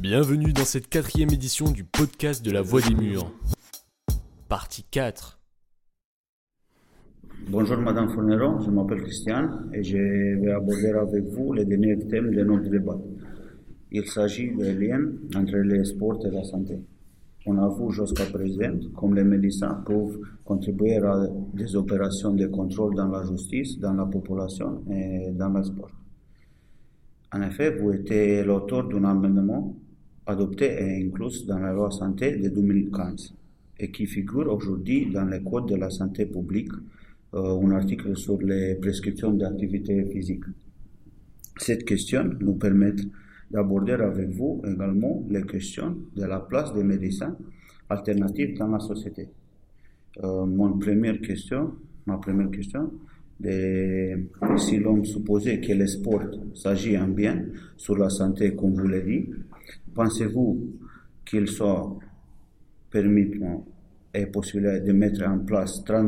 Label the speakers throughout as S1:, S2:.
S1: Bienvenue dans cette quatrième édition du podcast de la Voix des Murs. Partie 4.
S2: Bonjour Madame Fourneron, je m'appelle Christian et je vais aborder avec vous les derniers thèmes de notre débat. Il s'agit des liens entre les sports et la santé. On a vu jusqu'à présent comme les médecins peuvent contribuer à des opérations de contrôle dans la justice, dans la population et dans le sport. En effet, vous êtes l'auteur d'un amendement adopté et inclus dans la loi santé de 2015 et qui figure aujourd'hui dans le Code de la santé publique, euh, un article sur les prescriptions d'activité physique. Cette question nous permet d'aborder avec vous également les questions de la place des médecins alternatifs dans la société. Euh, mon première question, ma première question, si l'on supposait que le sport s'agit un bien sur la santé, comme vous l'avez dit, pensez-vous qu'il soit permis et possible de mettre en place 30,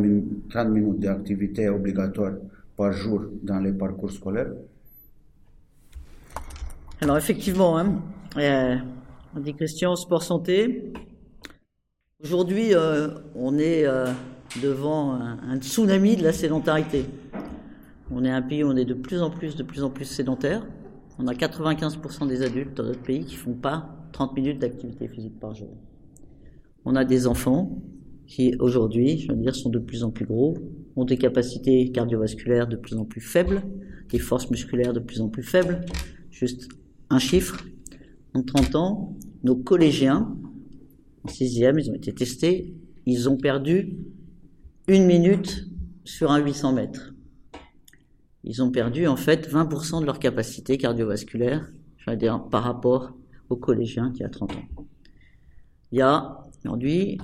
S2: minutes d'activité obligatoire par jour dans les parcours scolaires?
S3: Alors effectivement, hein, euh, on dit Christian, sport santé. Aujourd'hui, euh, on est euh, devant un, tsunami de la sédentarité. On est un pays où on est de plus en plus, de plus en plus sédentaire. On a 95% des adultes dans notre pays qui font pas 30 minutes d'activité physique par jour. On a des enfants qui aujourd'hui, je veux dire, sont de plus en plus gros, ont des capacités cardiovasculaires de plus en plus faibles, des forces musculaires de plus en plus faibles. Juste un chiffre. En 30 ans, nos collégiens, en sixième, ils ont été testés, ils ont perdu une minute sur un 800 mètres. Ils ont perdu en fait 20% de leur capacité cardiovasculaire, je veux dire, par rapport aux collégiens qui a 30 ans. Il y a aujourd'hui,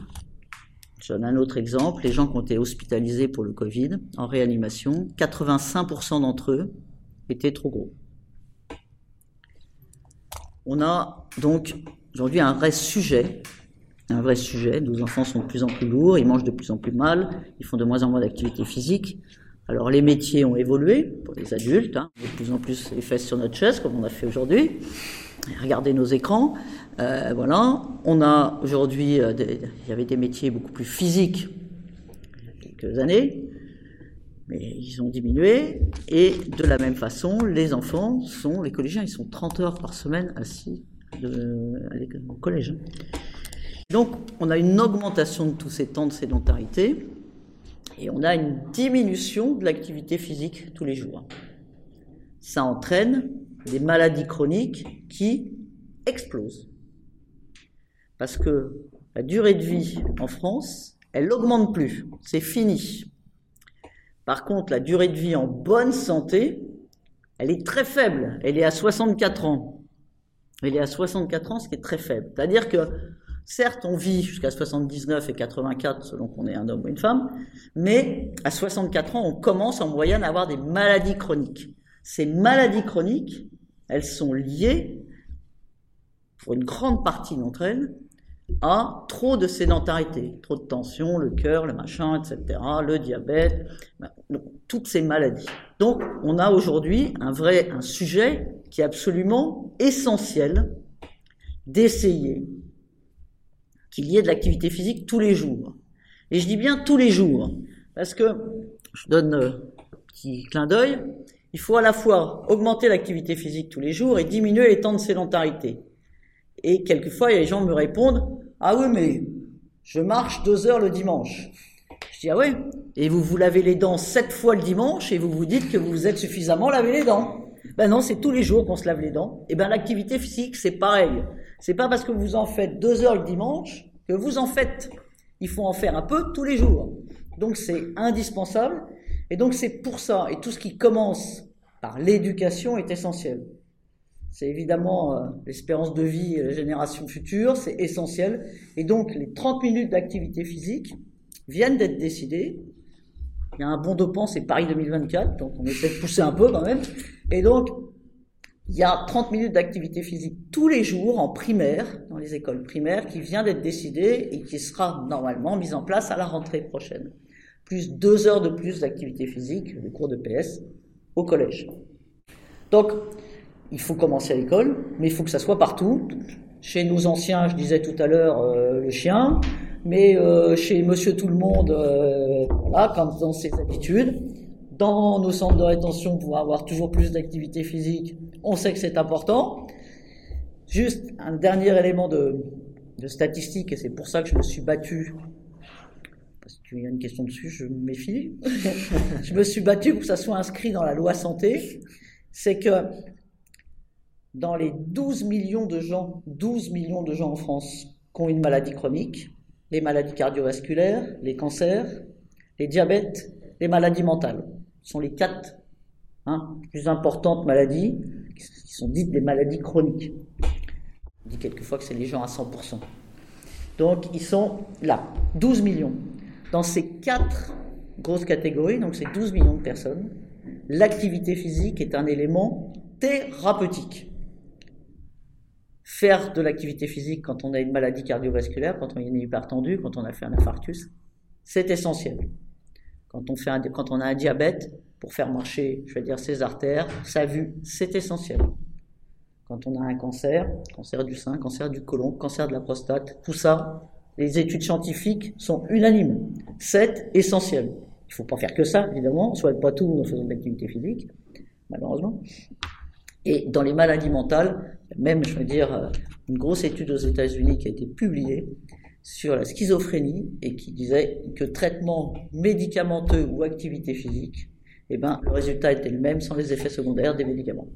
S3: je donne un autre exemple, les gens qui ont été hospitalisés pour le Covid en réanimation, 85% d'entre eux étaient trop gros. On a donc aujourd'hui un vrai sujet, un vrai sujet. Nos enfants sont de plus en plus lourds, ils mangent de plus en plus mal, ils font de moins en moins d'activité physique. Alors les métiers ont évolué pour les adultes, hein. de plus en plus les fesses sur notre chaise comme on a fait aujourd'hui. Regardez nos écrans, euh, voilà. On a aujourd'hui, euh, il y avait des métiers beaucoup plus physiques il y a quelques années, mais ils ont diminué. Et de la même façon, les enfants sont, les collégiens, ils sont 30 heures par semaine assis de, au collège. Donc on a une augmentation de tous ces temps de sédentarité et on a une diminution de l'activité physique tous les jours. Ça entraîne des maladies chroniques qui explosent. Parce que la durée de vie en France, elle n'augmente plus. C'est fini. Par contre, la durée de vie en bonne santé, elle est très faible. Elle est à 64 ans. Elle est à 64 ans, ce qui est très faible. C'est-à-dire que Certes, on vit jusqu'à 79 et 84 selon qu'on est un homme ou une femme, mais à 64 ans, on commence en moyenne à avoir des maladies chroniques. Ces maladies chroniques, elles sont liées, pour une grande partie d'entre elles, à trop de sédentarité, trop de tension, le cœur, le machin, etc., le diabète, toutes ces maladies. Donc, on a aujourd'hui un vrai, un sujet qui est absolument essentiel d'essayer qu'il y ait de l'activité physique tous les jours. Et je dis bien tous les jours, parce que, je donne un petit clin d'œil, il faut à la fois augmenter l'activité physique tous les jours et diminuer les temps de sédentarité. Et quelquefois, les gens me répondent, ah oui, mais je marche deux heures le dimanche. Je dis, ah ouais, et vous vous lavez les dents sept fois le dimanche et vous vous dites que vous vous êtes suffisamment lavé les dents. Ben non, c'est tous les jours qu'on se lave les dents. Et ben l'activité physique, c'est pareil. C'est pas parce que vous en faites deux heures le dimanche que vous en faites. Il faut en faire un peu tous les jours. Donc c'est indispensable. Et donc c'est pour ça. Et tout ce qui commence par l'éducation est essentiel. C'est évidemment euh, l'espérance de vie et la génération future, c'est essentiel. Et donc les 30 minutes d'activité physique viennent d'être décidées. Il y a un bon dopant, c'est Paris 2024, donc on essaie de pousser un peu quand même. Et donc, il y a 30 minutes d'activité physique tous les jours en primaire, dans les écoles primaires, qui vient d'être décidée et qui sera normalement mise en place à la rentrée prochaine. Plus deux heures de plus d'activité physique, le cours de PS, au collège. Donc, il faut commencer à l'école, mais il faut que ça soit partout. Chez nos anciens, je disais tout à l'heure, euh, le chien, mais euh, chez Monsieur Tout le Monde, euh, voilà, comme dans ses habitudes. Dans nos centres de rétention, pour avoir toujours plus d'activité physique, on sait que c'est important. Juste un dernier élément de, de statistique, et c'est pour ça que je me suis battu parce qu'il y a une question dessus, je me méfie. je me suis battu pour que ça soit inscrit dans la loi santé. C'est que dans les 12 millions de gens, 12 millions de gens en France qui ont une maladie chronique, les maladies cardiovasculaires, les cancers, les diabètes, les maladies mentales, sont les quatre hein, plus importantes maladies qui sont dites des maladies chroniques. On dit quelquefois que c'est les gens à 100%. Donc ils sont là, 12 millions. Dans ces quatre grosses catégories, donc ces 12 millions de personnes, l'activité physique est un élément thérapeutique. Faire de l'activité physique quand on a une maladie cardiovasculaire, quand on est hypertendu, quand on a fait un infarctus, c'est essentiel. Quand on, fait un, quand on a un diabète, pour faire marcher, je vais dire, ses artères, sa vue, c'est essentiel. Quand on a un cancer, cancer du sein, cancer du côlon, cancer de la prostate, tout ça, les études scientifiques sont unanimes. C'est essentiel. Il ne faut pas faire que ça, évidemment. On ne souhaite pas tout en faisant de l'activité physique, malheureusement. Et dans les maladies mentales, même, je veux dire, une grosse étude aux États-Unis qui a été publiée sur la schizophrénie et qui disait que traitement médicamenteux ou activité physique, eh ben, le résultat était le même sans les effets secondaires des médicaments.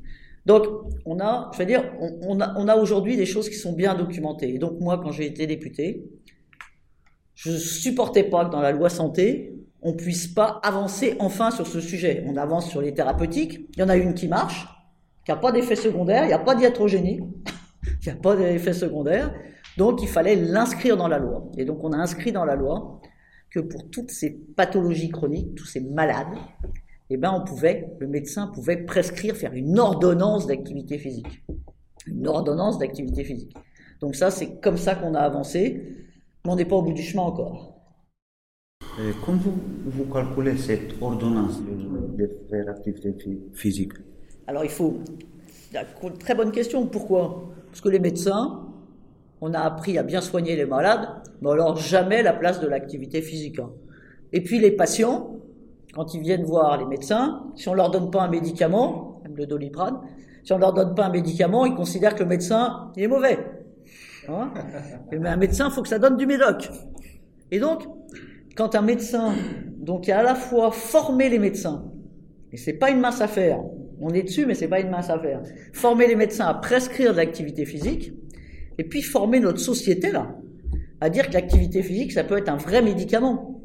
S3: Donc, on a, je veux dire, on, a, aujourd'hui des choses qui sont bien documentées. Et donc, moi, quand j'ai été député, je supportais pas que dans la loi santé, on puisse pas avancer enfin sur ce sujet. On avance sur les thérapeutiques. Il y en a une qui marche, qui n'a pas d'effet secondaire, il n'y a pas d'hiatrogénie, il n'y a pas d'effet secondaire. Donc, il fallait l'inscrire dans la loi. Et donc, on a inscrit dans la loi que pour toutes ces pathologies chroniques, tous ces malades, eh ben, on pouvait, le médecin pouvait prescrire, faire une ordonnance d'activité physique. Une ordonnance d'activité physique. Donc ça, c'est comme ça qu'on a avancé mais on n'est pas au bout du chemin encore.
S2: Et comment vous, calculez cette ordonnance de, faire activité physique?
S3: Alors il faut... Très bonne question. Pourquoi? Parce que les médecins, on a appris à bien soigner les malades, mais alors jamais la place de l'activité physique. Hein. Et puis les patients, quand ils viennent voir les médecins, si on leur donne pas un médicament, même le doliprane, si on leur donne pas un médicament, ils considèrent que le médecin est mauvais. Hein mais un médecin, il faut que ça donne du médoc. Et donc, quand un médecin, donc il a à la fois former les médecins, et c'est pas une mince affaire, on est dessus, mais c'est pas une mince affaire, former les médecins à prescrire de l'activité physique, et puis former notre société là, à dire que l'activité physique, ça peut être un vrai médicament.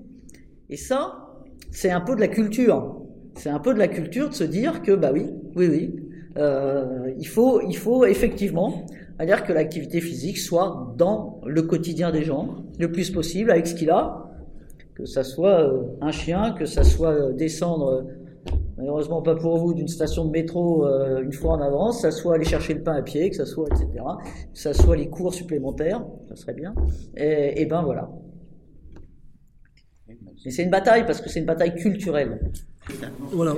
S3: Et ça, c'est un peu de la culture. C'est un peu de la culture de se dire que, bah oui, oui, oui, euh, il, faut, il faut effectivement c'est-à-dire que l'activité physique soit dans le quotidien des gens le plus possible avec ce qu'il a, que ça soit euh, un chien, que ça soit euh, descendre, malheureusement pas pour vous, d'une station de métro une fois en avance, ça soit aller chercher le pain à pied, que ça soit, etc., que ça soit les cours supplémentaires, ça serait bien, et, et ben voilà. Et c'est une bataille parce que c'est une bataille culturelle.
S4: Voilà.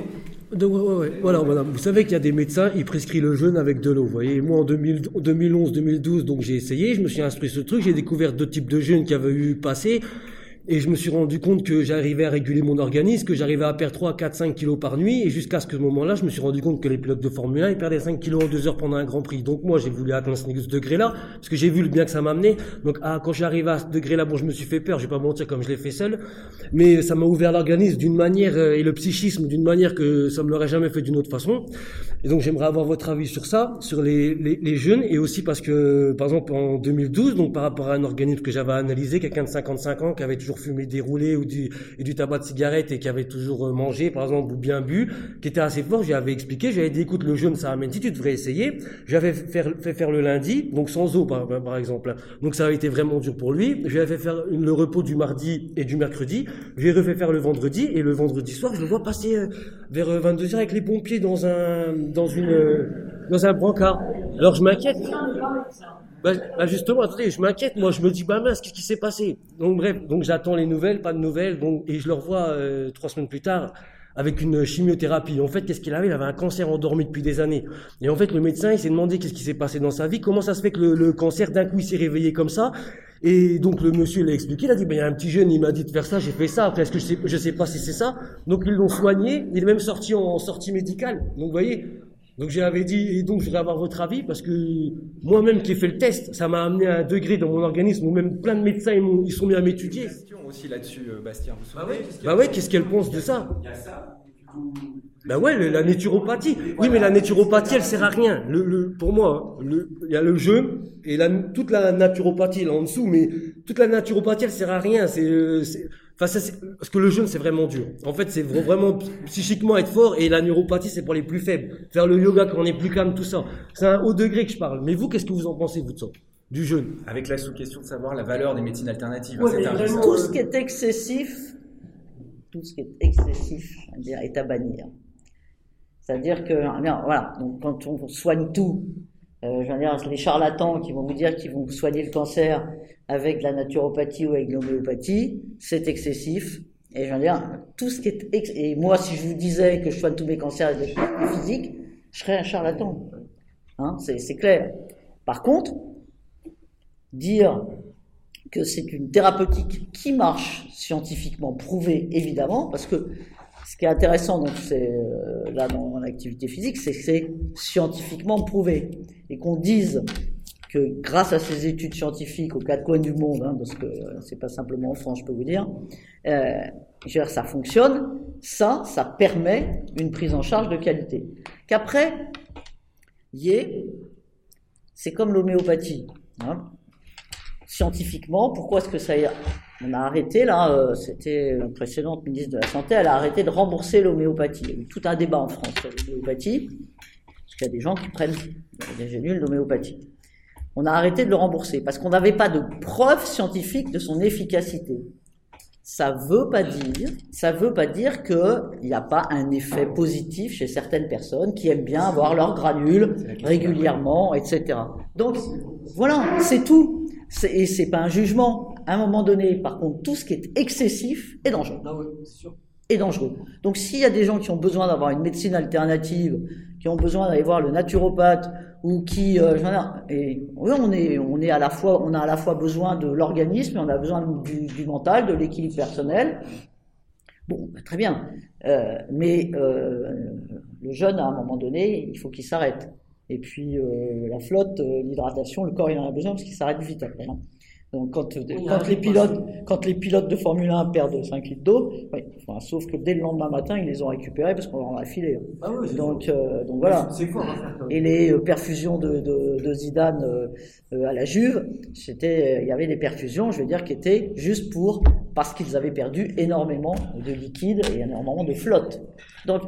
S4: voilà, voilà. Vous savez qu'il y a des médecins, ils prescrivent le jeûne avec de l'eau. Vous voyez, moi en 2011, 2012, donc j'ai essayé, je me suis instruit ce truc, j'ai découvert deux types de jeûnes qui avaient eu passé. Et je me suis rendu compte que j'arrivais à réguler mon organisme, que j'arrivais à perdre 3, 4, 5 kilos par nuit. Et jusqu'à ce moment-là, je me suis rendu compte que les pilotes de Formule 1, ils perdaient 5 kilos en 2 heures pendant un Grand Prix. Donc moi, j'ai voulu atteindre ce degré-là, parce que j'ai vu le bien que ça m'a amené. Donc ah, quand j'arrive à ce degré-là, bon, je me suis fait peur, je vais pas mentir comme je l'ai fait seul. Mais ça m'a ouvert l'organisme d'une manière, euh, et le psychisme d'une manière que ça me l'aurait jamais fait d'une autre façon. Et donc j'aimerais avoir votre avis sur ça, sur les, les, les, jeunes, et aussi parce que, par exemple, en 2012, donc par rapport à un organisme que j'avais analysé, quelqu'un de 55 ans qui avait toujours fumé déroulé ou du, et du tabac de cigarette et qui avait toujours euh, mangé, par exemple, ou bien bu, qui était assez fort, j'avais expliqué, j'avais dit, écoute, le jeûne, ça amène, si tu devrais essayer. J'avais fait, faire le lundi, donc sans eau, par, par, exemple. Donc ça avait été vraiment dur pour lui. J'avais fait faire le repos du mardi et du mercredi. J'ai refait faire le vendredi, et le vendredi soir, je le vois passer euh, vers 22h euh, avec les pompiers dans un, dans une, dans un brancard. Alors je m'inquiète. Bah, justement, attendez, je m'inquiète. Moi, je me dis, bah mince, qu'est-ce qui s'est passé? Donc bref, donc j'attends les nouvelles, pas de nouvelles. Donc et je le revois euh, trois semaines plus tard avec une chimiothérapie. En fait, qu'est-ce qu'il avait Il avait un cancer endormi depuis des années. Et en fait, le médecin, il s'est demandé qu'est-ce qui s'est passé dans sa vie, comment ça se fait que le, le cancer, d'un coup, il s'est réveillé comme ça? Et donc, le monsieur l'a expliqué, il a dit, ben, il y a un petit jeune, il m'a dit de faire ça, j'ai fait ça, après, est-ce que je sais, je sais pas si c'est ça? Donc, ils l'ont soigné, il est même sorti en sortie médicale. Donc, vous voyez, donc j'avais dit, et donc je voudrais avoir votre avis, parce que moi-même qui ai fait le test, ça m'a amené à un degré dans mon organisme où même plein de médecins ils, m'ont- ils sont mis à m'étudier.
S5: question aussi là-dessus, euh, Bastien. Vous
S4: Bah ouais,
S5: qu'est-ce
S4: bah
S5: a-
S4: ouais, qu'est-ce qu'elle pense de ça
S5: Il y a ça. du coup,
S4: Bah ouais, le- la naturopathie. Oui, mais la naturopathie, elle sert à rien. Le, le, pour moi, hein, il y a le jeu et la, toute la naturopathie là en dessous, mais toute la naturopathie, elle sert à rien. C'est, euh, c'est- enfin, ça, c'est- parce que le jeûne, c'est vraiment dur. En fait, c'est vra- vraiment psychiquement être fort et la neuropathie, c'est pour les plus faibles. Faire le yoga quand on est plus calme, tout ça. C'est un haut degré que je parle. Mais vous, qu'est-ce que vous en pensez, vous, de ça? Du jeûne?
S5: Avec la sous-question de savoir la valeur des médecines alternatives.
S4: Ouais, vraiment,
S5: risque.
S3: Tout ce qui est excessif, tout ce qui est excessif, est à bannir. C'est-à-dire que, bien, voilà, donc quand on soigne tout, euh, je veux dire, les charlatans qui vont vous dire qu'ils vont soigner le cancer avec la naturopathie ou avec l'homéopathie, c'est excessif. Et je veux dire, tout ce qui est, et moi, si je vous disais que je soigne tous mes cancers avec thérapie physique, je serais un charlatan. Hein, c'est, c'est clair. Par contre, dire que c'est une thérapeutique qui marche scientifiquement prouvée, évidemment, parce que ce qui est intéressant donc, c'est, euh, là dans l'activité physique, c'est que c'est scientifiquement prouvé. Et qu'on dise que grâce à ces études scientifiques aux quatre coins du monde, hein, parce que euh, c'est pas simplement en France, je peux vous dire, euh, dire, ça fonctionne, ça, ça permet une prise en charge de qualité. Qu'après, y ait, c'est comme l'homéopathie. Hein scientifiquement, pourquoi est-ce que ça On a arrêté, là, euh, c'était la précédente ministre de la Santé, elle a arrêté de rembourser l'homéopathie. Il y a eu tout un débat en France sur l'homéopathie, parce qu'il y a des gens qui prennent des gélules d'homéopathie. On a arrêté de le rembourser, parce qu'on n'avait pas de preuve scientifique de son efficacité. Ça veut pas dire, ça veut pas dire qu'il n'y a pas un effet positif chez certaines personnes qui aiment bien avoir leurs granules régulièrement, etc. Donc, voilà, c'est tout. Et c'est pas un jugement. À un moment donné, par contre, tout ce qui est excessif est dangereux. Est dangereux. Donc, s'il y a des gens qui ont besoin d'avoir une médecine alternative, qui ont besoin d'aller voir le naturopathe, ou qui, euh, et oui, on est, on est à la fois, on a à la fois besoin de l'organisme, on a besoin du, du mental, de l'équilibre personnel. Bon, bah, très bien. Euh, mais euh, le jeûne, à un moment donné, il faut qu'il s'arrête. Et puis la flotte, l'hydratation, le corps il en a besoin parce qu'il s'arrête vite après. hein. Donc quand, euh, quand les pilotes, quand les pilotes de Formule 1 perdent 5 litres d'eau, oui, enfin, sauf que dès le lendemain matin ils les ont récupérés parce qu'on leur a filé. hein. Donc, euh, donc voilà.
S4: Fort faire.
S3: Et les euh, perfusions de, de, de Zidane euh, euh, à la Juve, c'était, il y avait des perfusions, je veux dire, qui étaient juste pour parce qu'ils avaient perdu énormément de liquide et énormément de flotte. Donc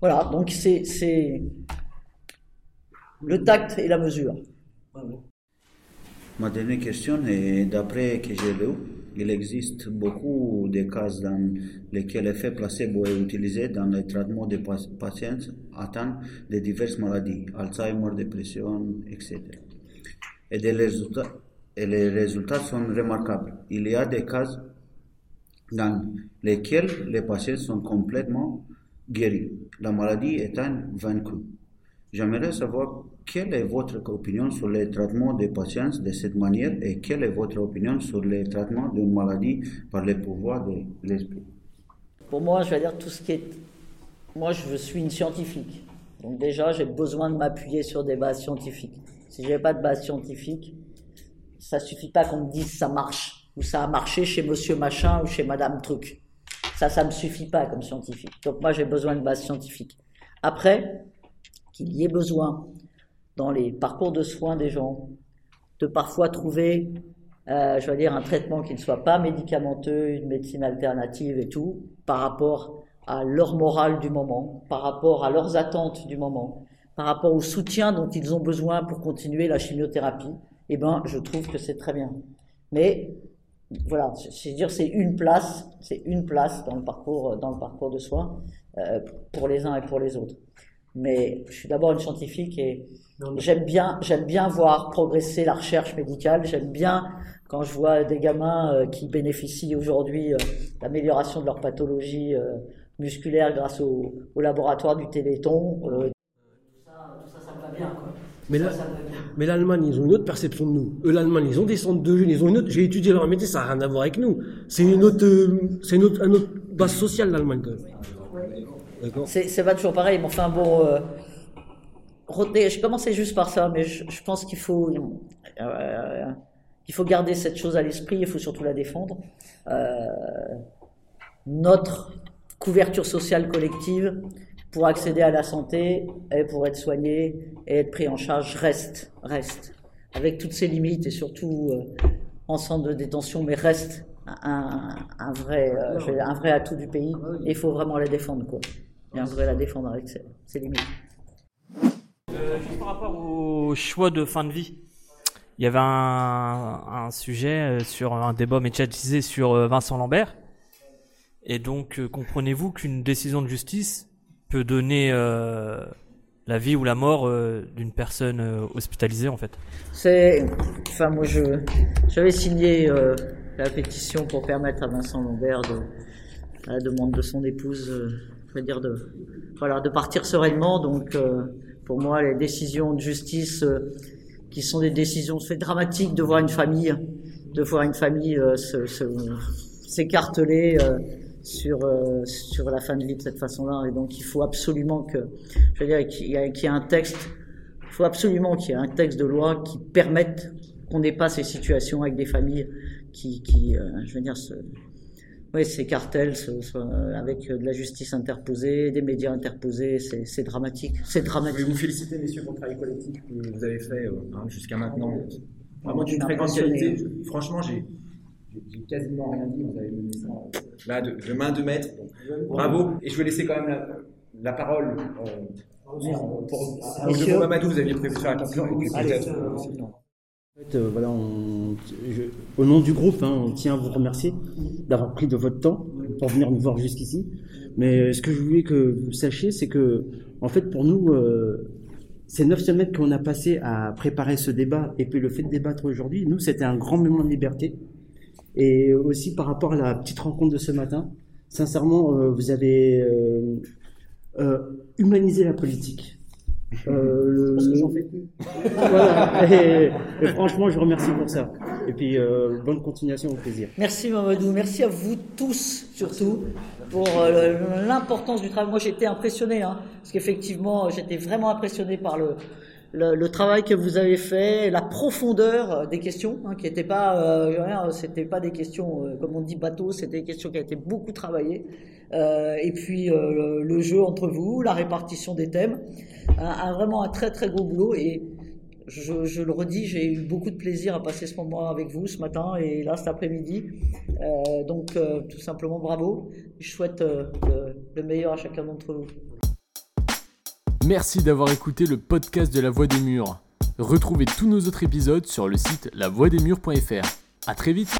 S3: voilà, donc c'est c'est le tact et la mesure.
S2: Ma dernière question est d'après que j'ai lu, il existe beaucoup de cas dans lesquels l'effet placebo est utilisé dans le traitement des pa- patients atteints de diverses maladies, Alzheimer, dépression, etc. Et les résultats sont remarquables. Il y a des cas dans lesquels les patients sont complètement guéris, la maladie étant vaincue. J'aimerais savoir quelle est votre opinion sur le traitement des patients de cette manière et quelle est votre opinion sur le traitement d'une maladie par le pouvoir de l'esprit?
S3: Pour moi, je vais dire tout ce qui est. Moi, je suis une scientifique. Donc, déjà, j'ai besoin de m'appuyer sur des bases scientifiques. Si j'ai pas de base scientifique, ça suffit pas qu'on me dise ça marche ou ça a marché chez monsieur machin ou chez madame truc. Ça, ça me suffit pas comme scientifique. Donc, moi, j'ai besoin de base scientifique. Après, qu'il y ait besoin dans les parcours de soins des gens de parfois trouver euh, je veux dire, un traitement qui ne soit pas médicamenteux, une médecine alternative et tout, par rapport à leur morale du moment, par rapport à leurs attentes du moment, par rapport au soutien dont ils ont besoin pour continuer la chimiothérapie, eh ben, je trouve que c'est très bien. Mais voilà, c'est dire c'est une place, c'est une place dans le parcours, dans le parcours de soins euh, pour les uns et pour les autres. Mais je suis d'abord une scientifique et j'aime bien, j'aime bien voir progresser la recherche médicale. J'aime bien quand je vois des gamins euh, qui bénéficient aujourd'hui euh, d'amélioration de leur pathologie euh, musculaire grâce au, au laboratoire du Téléthon. Tout, ça, tout ça, ça me va bien. Quoi.
S4: Mais
S3: Ça,
S4: là-
S3: ça me va bien.
S4: Mais l'Allemagne, ils ont une autre perception de nous. Eux, l'Allemagne, ils ont des centres de jeunes, ils ont une autre. J'ai étudié leur métier, ça n'a rien à voir avec nous. C'est une autre, c'est une autre, base sociale l'Allemagne quand même.
S3: C'est c'est pas toujours pareil, mais enfin bon, euh, retenez, je commençais juste par ça, mais je, je pense qu'il faut, euh, il faut garder cette chose à l'esprit, il faut surtout la défendre. Euh, notre couverture sociale collective pour accéder à la santé et pour être soigné et être pris en charge reste, reste, avec toutes ses limites et surtout euh, en centre de détention, mais reste un, un vrai, euh, un vrai atout du pays. Et il faut vraiment la défendre, quoi. Et vrai la défendre avec ses, limites.
S6: Euh, juste par rapport au choix de fin de vie, il y avait un, un sujet euh, sur un débat médiatisé sur euh, Vincent Lambert. Et donc, comprenez-vous qu'une décision de justice peut donner euh, la vie ou la mort euh, d'une personne euh, hospitalisée, en fait?
S3: C'est, enfin moi je, j'avais signé la pétition pour permettre à Vincent Lambert de, à la demande de son épouse, je veux dire de, voilà, de partir sereinement. Donc euh, pour moi les décisions de justice euh, qui sont des décisions, c'est dramatique de voir une famille, de voir une famille euh, s'écarteler sur sur la fin de vie de cette façon-là. Et donc il faut absolument que, je veux dire, qu'il y, un texte il faut absolument qu'il y ait un texte de loi qui permette qu'on n'ait pas ces situations avec des familles qui, qui je veux dire, se, ouais, ces cartels se- se- avec de la justice interposée, des médias interposés, c'est c'est dramatique. C'est
S5: Je voulais
S3: dramatique.
S5: vous féliciter, messieurs, pour le travail collectif que vous avez fait euh, hein, jusqu'à maintenant. Vraiment
S3: Je suis
S5: d'une très grande qualité. Franchement, j'ai quasiment rien dit. Vous avez mené ça euh, là, de, de main de maître. Bravo. Et je vais laisser quand même la, la parole euh, pour, pour à
S3: Messieurs.
S5: Oudou Mamadou. Vous aviez prévu de faire la conclusion.
S7: En fait, euh, voilà, au nom du groupe, hein, on tient à vous remercier d'avoir pris de votre temps pour venir nous voir jusqu'ici. Mais euh, ce que je voulais que vous sachiez, c'est que, en fait, pour nous, euh, ces neuf semaines qu'on a passé à préparer ce débat et puis le fait de débattre aujourd'hui, nous, c'était un grand moment de liberté. Et aussi par rapport à la petite rencontre de ce matin, sincèrement, vous avez humanisé la politique. Euh, le- le- voilà. Et, et franchement, je vous remercie pour ça. Et puis, euh, bonne continuation, au plaisir.
S3: Merci Mamadou, merci à vous tous surtout pour euh, l'importance du travail. Moi j'étais impressionné, hein, parce qu'effectivement j'étais vraiment impressionné par le, le, travail que vous avez fait, la profondeur euh, des questions, hein, qui n'étaient pas, euh, pas des questions euh, comme on dit bateau, c'était des questions qui ont été beaucoup travaillées. Et puis le, jeu entre vous, la répartition des thèmes, vraiment un très très gros boulot et je, le redis, j'ai eu beaucoup de plaisir à passer ce moment avec vous ce matin et là cet après-midi. Donc tout simplement bravo. Je souhaite le, le meilleur à chacun d'entre vous.
S1: Merci d'avoir écouté le podcast de La Voix des Murs. Retrouvez tous nos autres épisodes sur le site lavoidesmurs.fr. À très vite